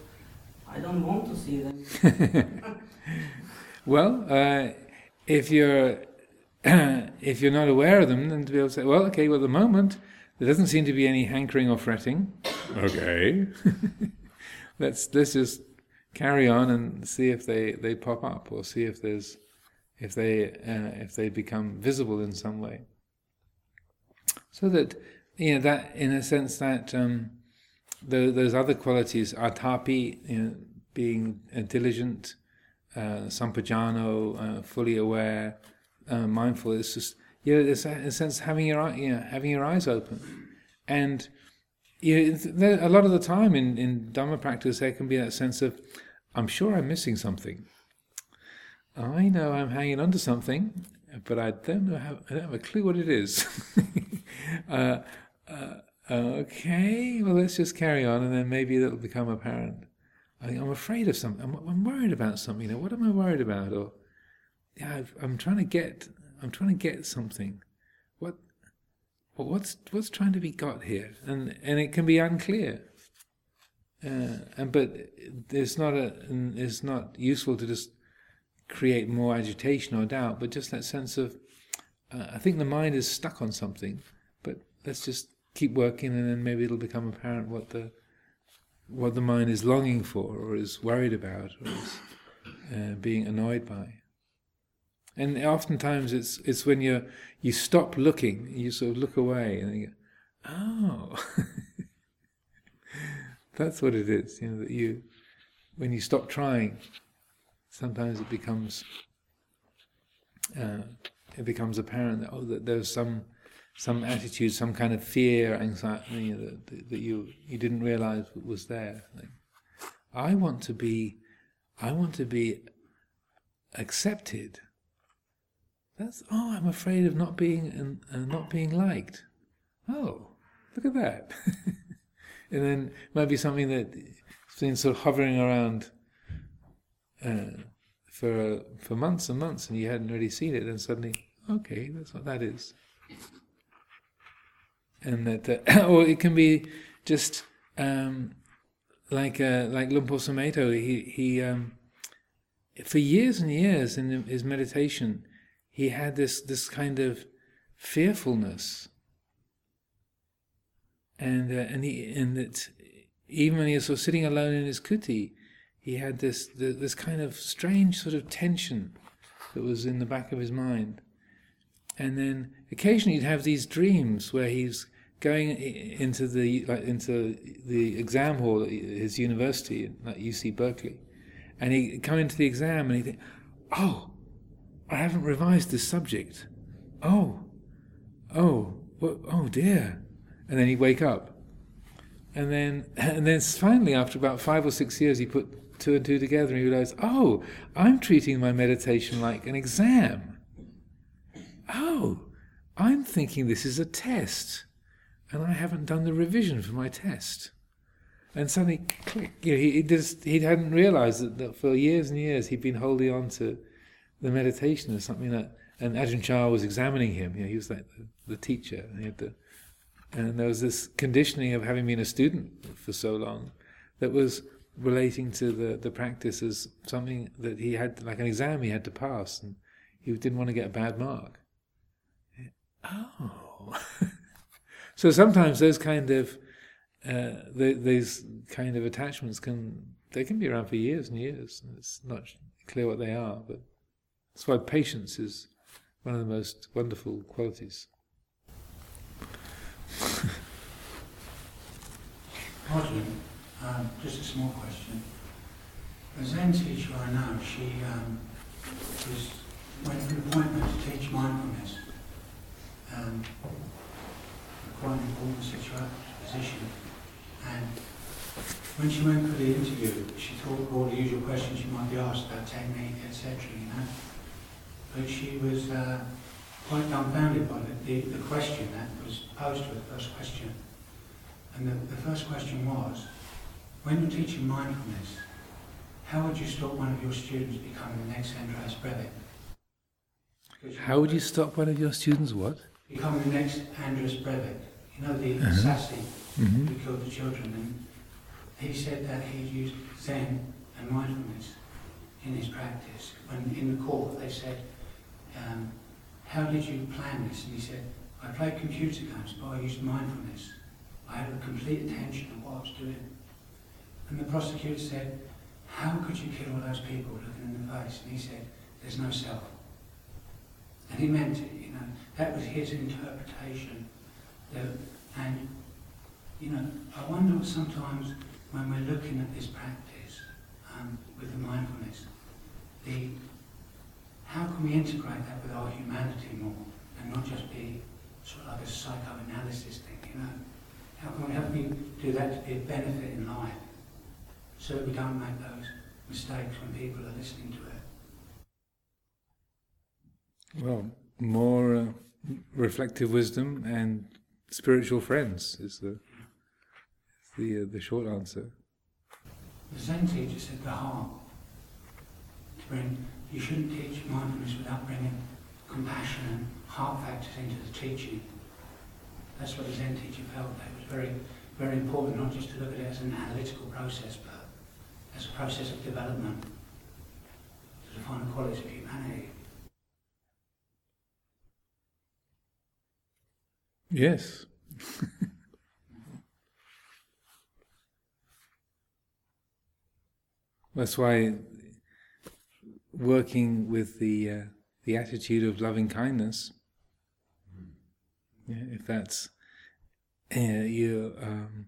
I don't want to see them. well, uh, if you're if you're not aware of them, then to be able to say, well, okay, well, at the moment, there doesn't seem to be any hankering or fretting. Okay. let's, let's just carry on and see if they, they pop up or see if there's, if they, uh, if they become visible in some way. So that, you know, that, in a sense that, um, the, those other qualities, atapi, you know, being uh, diligent, uh, sampajano, uh, fully aware, uh, mindful. It's just you know, it's a, sense having your you know, having your eyes open, and you know, a lot of the time in in Dhamma practice there can be that sense of, I'm sure I'm missing something. I know I'm hanging on to something, but I don't know I don't have a clue what it is. uh, uh, okay, well let's just carry on, and then maybe it'll become apparent. I am afraid of something. I'm, I'm worried about something. You know, what am I worried about? Or yeah, i am trying to get, I'm trying to get something. What, what's what's trying to be got here? And and it can be unclear. Uh, and but it's not a, it's not useful to just create more agitation or doubt, but just that sense of, uh, I think the mind is stuck on something, but let's just keep working, and then maybe it'll become apparent what the what the mind is longing for, or is worried about, or is uh, being annoyed by. And oftentimes it's it's when you you stop looking, you sort of look away, and you go, oh, that's what it is. You know that you when you stop trying, sometimes it becomes uh, it becomes apparent that oh that there's some some attitude, some kind of fear, anxiety you know, that, that you you didn't realize was there. Like, I want to be, I want to be accepted that's oh, I'm afraid of not being uh, not being liked. Oh, look at that. and then might be something that has been sort of hovering around uh, for uh, for months and months, and you hadn't really seen it. And suddenly, okay, that's what that is. And that, uh, or it can be just um, like uh, like Luang Por Sumedho. He he um, for years and years in his meditation he had this, this kind of fearfulness. And, uh, and, he, and that even when he was sort of sitting alone in his kuti, he had this, this kind of strange sort of tension that was in the back of his mind. And then occasionally he'd have these dreams where he's going into the like into the exam hall at his university at UC Berkeley, and he come into the exam and he think, oh, I haven't revised this subject. Oh, oh, oh dear. And then he'd wake up. And then, and then finally, after about five or six years, he put two and two together and he realized, oh, I'm treating my meditation like an exam. Oh, I'm thinking this is a test, and I haven't done the revision for my test. And suddenly, click, you know, he, he just he hadn't realized that, that for years and years he'd been holding on to the meditation is something that, and Ajahn Chah was examining him. You know, he was like the, the teacher, and, to, and there was this conditioning of having been a student for so long that was relating to the, the practice as something that he had, like an exam he had to pass, and he didn't want to get a bad mark. Oh. so sometimes those kind of uh, the, these kind of attachments can they can be around for years and years. And It's not clear what they are, but that's why patience is one of the most wonderful qualities. Martin, Um, just a small question. The Zen teacher I know, she um, was, went for an appointment to teach mindfulness. Um, quite an important situa- position. And when she went for the interview, she thought of all the usual questions she might be asked about technique, etc., you know. But she was uh, quite dumbfounded by the, the, the question that was posed to her, the first question. And the, the first question was, when you're teaching mindfulness, how would you stop one of your students becoming the next Andreas Breivik? How would you stop one of your students? What? Becoming the next Andreas Breivik. You know, the Uh-huh. assassin hmm who killed the children. And he said that he used Zen and mindfulness in his practice. When in the court they said, um, how did you plan this? And he said, I played computer games, but I used mindfulness. I had a complete attention of what I was doing. And the prosecutor said, how could you kill all those people looking in the face? And he said, there's no self. And he meant it, you know. That was his interpretation. That, and, you know, I wonder sometimes when we're looking at this practice um, with the mindfulness, the how can we integrate that with our humanity more and not just be sort of like a psychoanalysis thing, you know? How can we, how can we do that to be a benefit in life so that we don't make those mistakes when people are listening to it? Well, more uh, reflective wisdom and spiritual friends is the the uh, the short answer. The Zen teacher said the heart. To bring, you shouldn't teach mindfulness without bringing compassion and heart factors into the teaching. That's what the Zen teacher felt. That it was very, very important, not just to look at it as an analytical process, but as a process of development, to the qualities of humanity. Yes. That's why working with the uh, the attitude of loving kindness, yeah, if that's uh, you, um,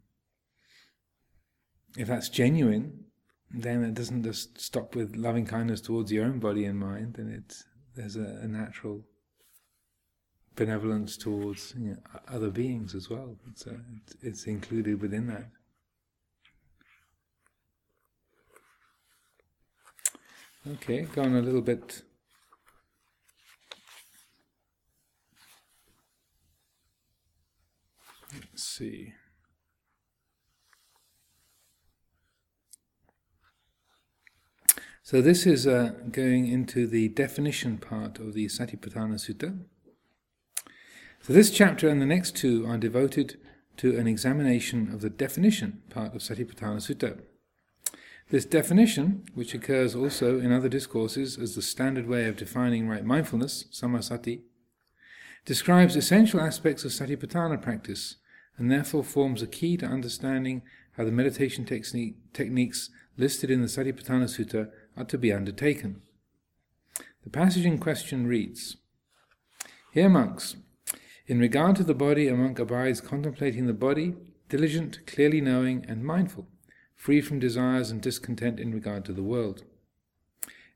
if that's genuine, then it doesn't just stop with loving kindness towards your own body and mind. Then it's there's a, a natural benevolence towards you know, other beings as well. Uh, it's, it's included within that. Okay, go on a little bit. Let's see. So this is uh, going into the definition part of the Satipatthana Sutta. So this chapter and the next two are devoted to an examination of the definition part of Satipatthana Sutta. This definition, which occurs also in other discourses as the standard way of defining right mindfulness, samasati, describes essential aspects of Satipatthana practice and therefore forms a key to understanding how the meditation technique, techniques listed in the Satipatthana Sutta are to be undertaken. The passage in question reads Here, monks, in regard to the body, a monk abides contemplating the body, diligent, clearly knowing, and mindful, free from desires and discontent in regard to the world.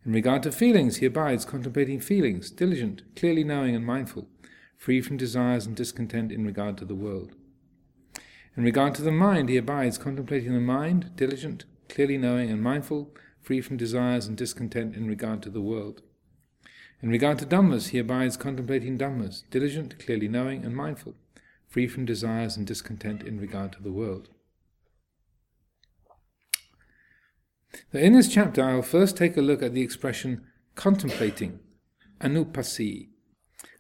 In regard to feelings, he abides contemplating feelings, diligent, clearly knowing, and mindful, free from desires and discontent in regard to the world. In regard to the mind, he abides contemplating the mind, diligent, clearly knowing, and mindful, free from desires and discontent in regard to the world. In regard to Dhammas, he abides contemplating Dhammas, diligent, clearly knowing, and mindful, free from desires and discontent in regard to the world. Now, in this chapter, I will first take a look at the expression contemplating, anupassi,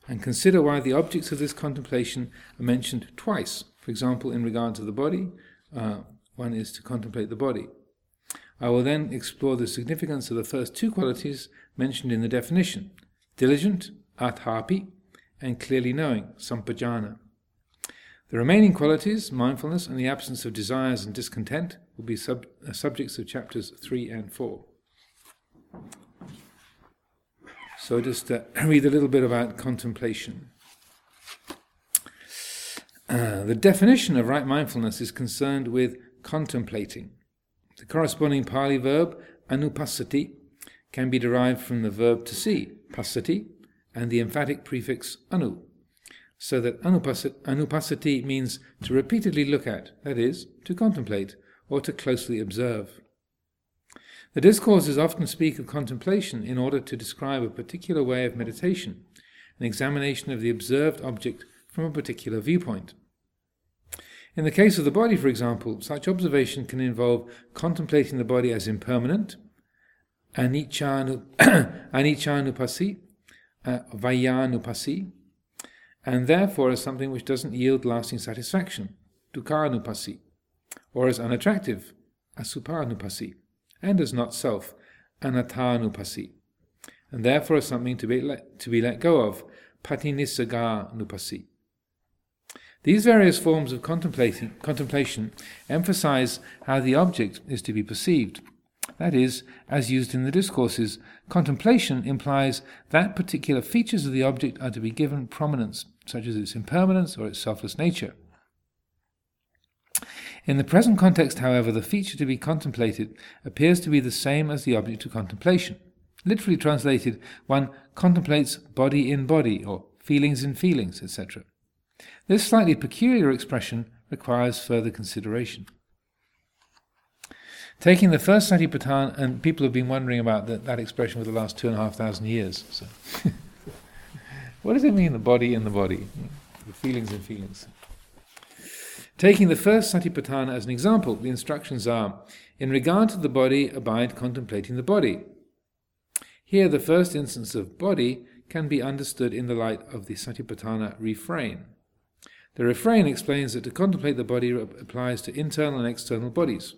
and consider why the objects of this contemplation are mentioned twice. For example, in regard to the body, uh, one is to contemplate the body. I will then explore the significance of the first two qualities mentioned in the definition diligent, atapi, and clearly knowing, sampajana. The remaining qualities, mindfulness and the absence of desires and discontent, will be sub- uh, subjects of chapters 3 and 4. So, just uh, read a little bit about contemplation. Uh, the definition of right mindfulness is concerned with contemplating, The corresponding Pali verb, anupassati, can be derived from the verb to see, passati, and the emphatic prefix anu, so that anupassati means to repeatedly look at, that is, to contemplate, or to closely observe. The discourses often speak of contemplation in order to describe a particular way of meditation, an examination of the observed object from a particular viewpoint. In the case of the body, for example, such observation can involve contemplating the body as impermanent, anicca anupassi, uh, vayanupassi, and therefore as something which doesn't yield lasting satisfaction, dukkhanupassi, or as unattractive, asubhanupassi, and as not self, anattanupassi, and therefore as something to be let, to be let go of, patinissagganupassi. These various forms of contemplation emphasize how the object is to be perceived. That is, as used in the discourses, contemplation implies that particular features of the object are to be given prominence, such as its impermanence or its selfless nature. In the present context, however, the feature to be contemplated appears to be the same as the object of contemplation. Literally translated, one contemplates body in body, or feelings in feelings, etc. This slightly peculiar expression requires further consideration. Taking the first Satipatthana, and people have been wondering about the, that expression for the last two and a half thousand years. So, what does it mean, the body in the body? The feelings in feelings. Taking the first Satipatthana as an example, the instructions are In regard to the body, abide contemplating the body. Here, the first instance of body can be understood in the light of the Satipatthana refrain. The refrain explains that to contemplate the body applies to internal and external bodies.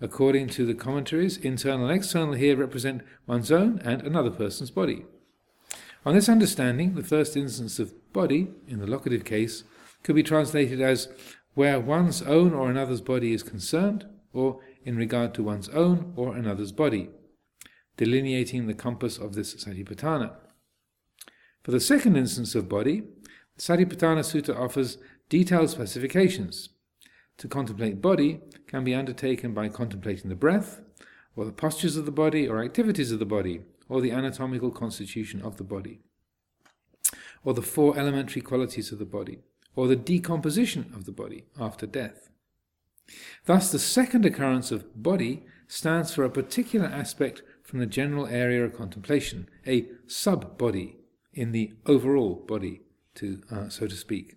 According to the commentaries, internal and external here represent one's own and another person's body. On this understanding, the first instance of body, in the locative case, could be translated as where one's own or another's body is concerned, or in regard to one's own or another's body, delineating the compass of this satipatthana. For the second instance of body, the Satipatthana Sutta offers detailed specifications. To contemplate body can be undertaken by contemplating the breath, or the postures of the body, or activities of the body, or the anatomical constitution of the body, or the four elementary qualities of the body, or the decomposition of the body after death. Thus, the second occurrence of body stands for a particular aspect from the general area of contemplation, a sub body in the overall body to uh, so to speak.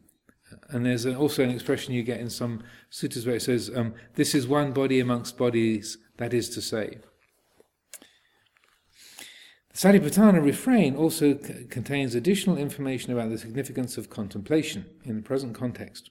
And there's also an expression you get in some suttas where it says, um, "This is one body amongst bodies." That is to say, Satipatthana refrain also c- contains additional information about the significance of contemplation in the present context.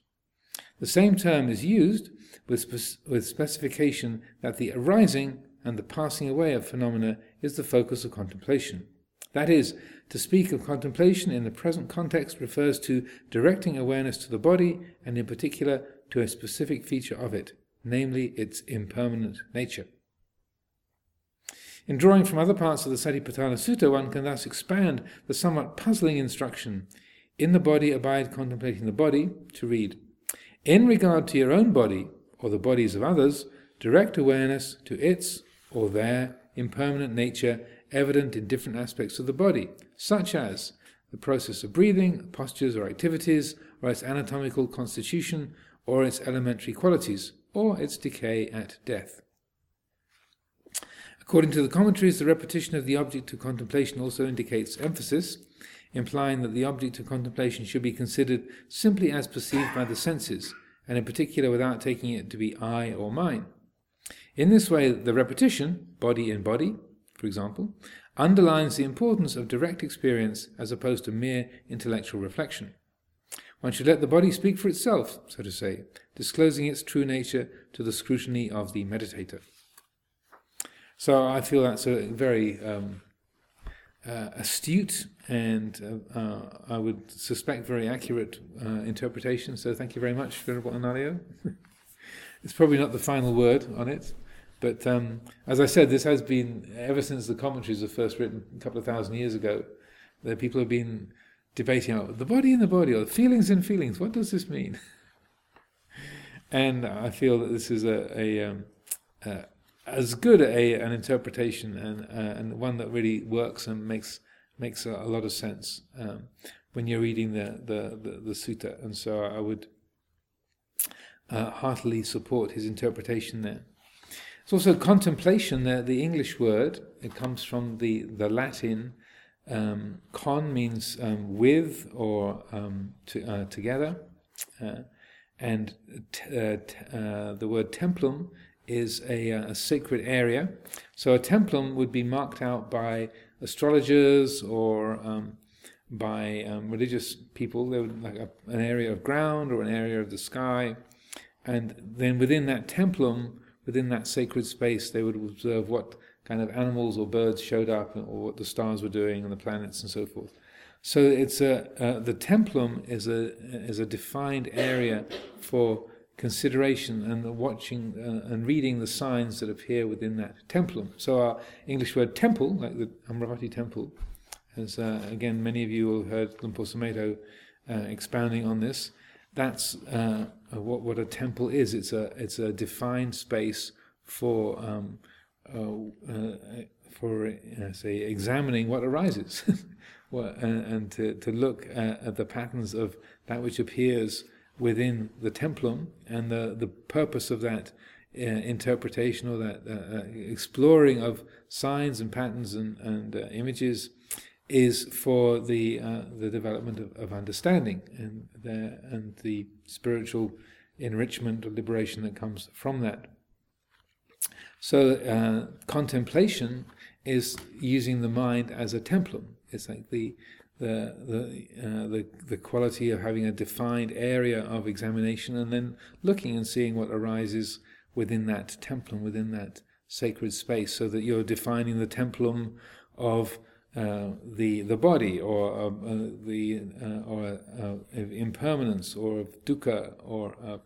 The same term is used with, spe- with specification that the arising and the passing away of phenomena is the focus of contemplation. That is, to speak of contemplation in the present context refers to directing awareness to the body and, in particular, to a specific feature of it, namely its impermanent nature. In drawing from other parts of the Satipatthana Sutta, one can thus expand the somewhat puzzling instruction In the body abide contemplating the body, to read In regard to your own body, or the bodies of others, direct awareness to its, or their, impermanent nature evident in different aspects of the body, such as the process of breathing, postures or activities, or its anatomical constitution, or its elementary qualities, or its decay at death. According to the commentaries, the repetition of the object of contemplation also indicates emphasis, implying that the object of contemplation should be considered simply as perceived by the senses, and in particular without taking it to be I or mine. In this way, the repetition, body in body, for example, underlines the importance of direct experience as opposed to mere intellectual reflection. One should let the body speak for itself, so to say, disclosing its true nature to the scrutiny of the meditator. So I feel that's a very um, uh, astute and uh, uh, I would suspect very accurate uh, interpretation. So thank you very much, Venerable Analayo. it's probably not the final word on it, but um, as I said, this has been, ever since the commentaries were first written a couple of thousand years ago, that people have been debating oh, the body in the body, or feelings in feelings. What does this mean? and I feel that this is a, a, um, as good a an interpretation and uh, and one that really works and makes makes a, a lot of sense um, when you're reading the, the, the, the sutta. And so I would uh, heartily support his interpretation there. It's also contemplation, the, the English word, it comes from the, the Latin. Um, con means um, with or um, to, uh, together. Uh, and t- uh, uh, the word templum is a, uh, a, sacred area. So a templum would be marked out by astrologers or um, by um, religious people. They would like a, an area of ground or an area of the sky, and then within that templum, within that sacred space, they would observe what kind of animals or birds showed up, or what the stars were doing, and the planets, and so forth. So it's a uh, the templum is a is a defined area for consideration and watching uh, and reading the signs that appear within that templum. So our English word temple, like the Amaravati temple, as uh, again many of you have heard Luang Por Sumedho uh, expounding on this. That's uh, what what a temple is. It's a it's a defined space for um, uh, uh, for say examining what arises. and, and to, to look at, at the patterns of that which appears within the templum and the, the purpose of that uh, interpretation or that uh, uh, exploring of signs and patterns and, and uh, images is for the uh, the development of, of understanding and the and the spiritual enrichment or liberation that comes from that. So uh, contemplation is using the mind as a templum. It's like the the the, uh, the the quality of having a defined area of examination and then looking and seeing what arises within that templum, within that sacred space, so that you're defining the templum of uh, the the body or uh, uh the uh, or uh, impermanence or of dukkha or of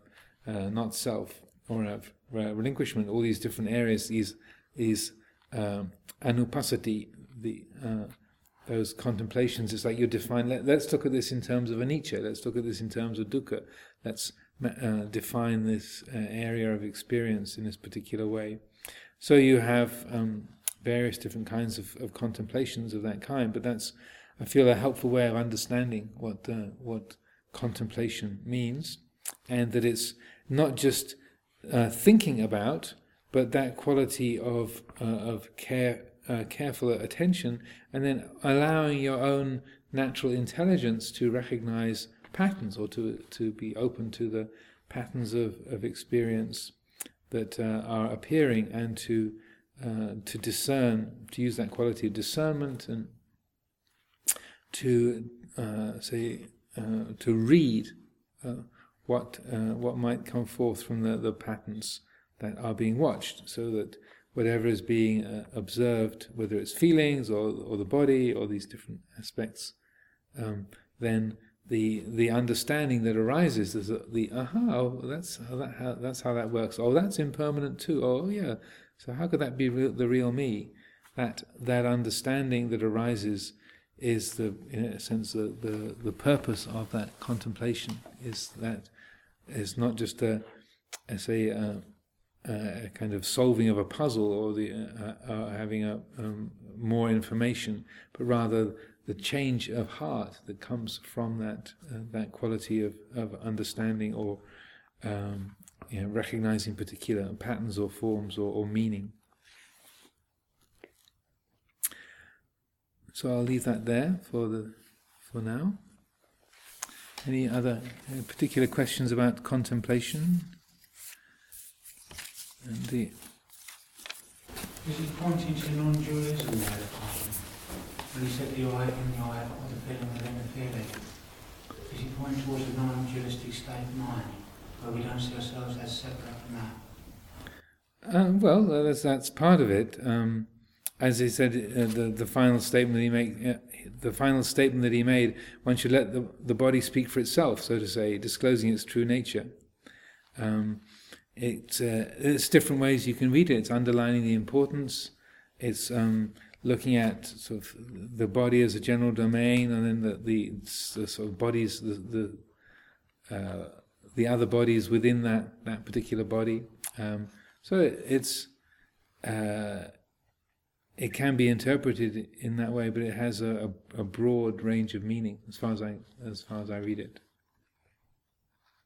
not self or of relinquishment. All these different areas, these these um, anupassati, the those contemplations, it's like you define, let, us look at this in terms of anicca, let's look at this in terms of dukkha, let's uh, define this uh, area of experience in this particular way. So you have um, various different kinds of, of, contemplations of that kind, but that's, I feel, a helpful way of understanding what, uh, what contemplation means, and that it's not just uh, thinking about, but that quality of, uh, of care uh, careful attention, and then allowing your own natural intelligence to recognize patterns or to, to be open to the patterns of, of experience that uh, are appearing and to uh, to discern, to use that quality of discernment and to uh, say uh, to read uh, what uh, what might come forth from the, the patterns that are being watched, so that whatever is being uh, observed, whether it's feelings or, or the body or these different aspects, um, then the the understanding that arises is the aha, oh, that's how that how, that's how that works. Oh, that's impermanent too. Oh, yeah. So how could that be the real me? That that understanding that arises is the in a sense the, the the purpose of that contemplation is that is not just a say. a uh, a kind of solving of a puzzle or the uh, uh, having a um, more information, but rather the change of heart that comes from that uh, that quality of, of understanding or um, you know, recognizing particular patterns or forms or, or meaning. So I'll leave that there for the for now. Any other particular questions about contemplation? Indeed. Is he pointing to non-dualism there, when he said the eye in the eye, or the feeling within the feeling? Is he pointing towards a non-dualistic state of mind, where we don't see ourselves as separate from that? Um, well, that's, that's part of it. Um, as he said, uh, the the final statement that he made, uh, the final statement that he made, one should let the the body speak for itself, so to say, disclosing its true nature. Um, it, uh, it's different ways you can read it. It's underlining the importance. It's um, looking at sort of the body as a general domain, and then the, the, the sort of bodies, the the, uh, the other bodies within that that particular body. Um, so it, it's uh, it can be interpreted in that way, but it has a, a, a broad range of meaning as far as I as far as I read it.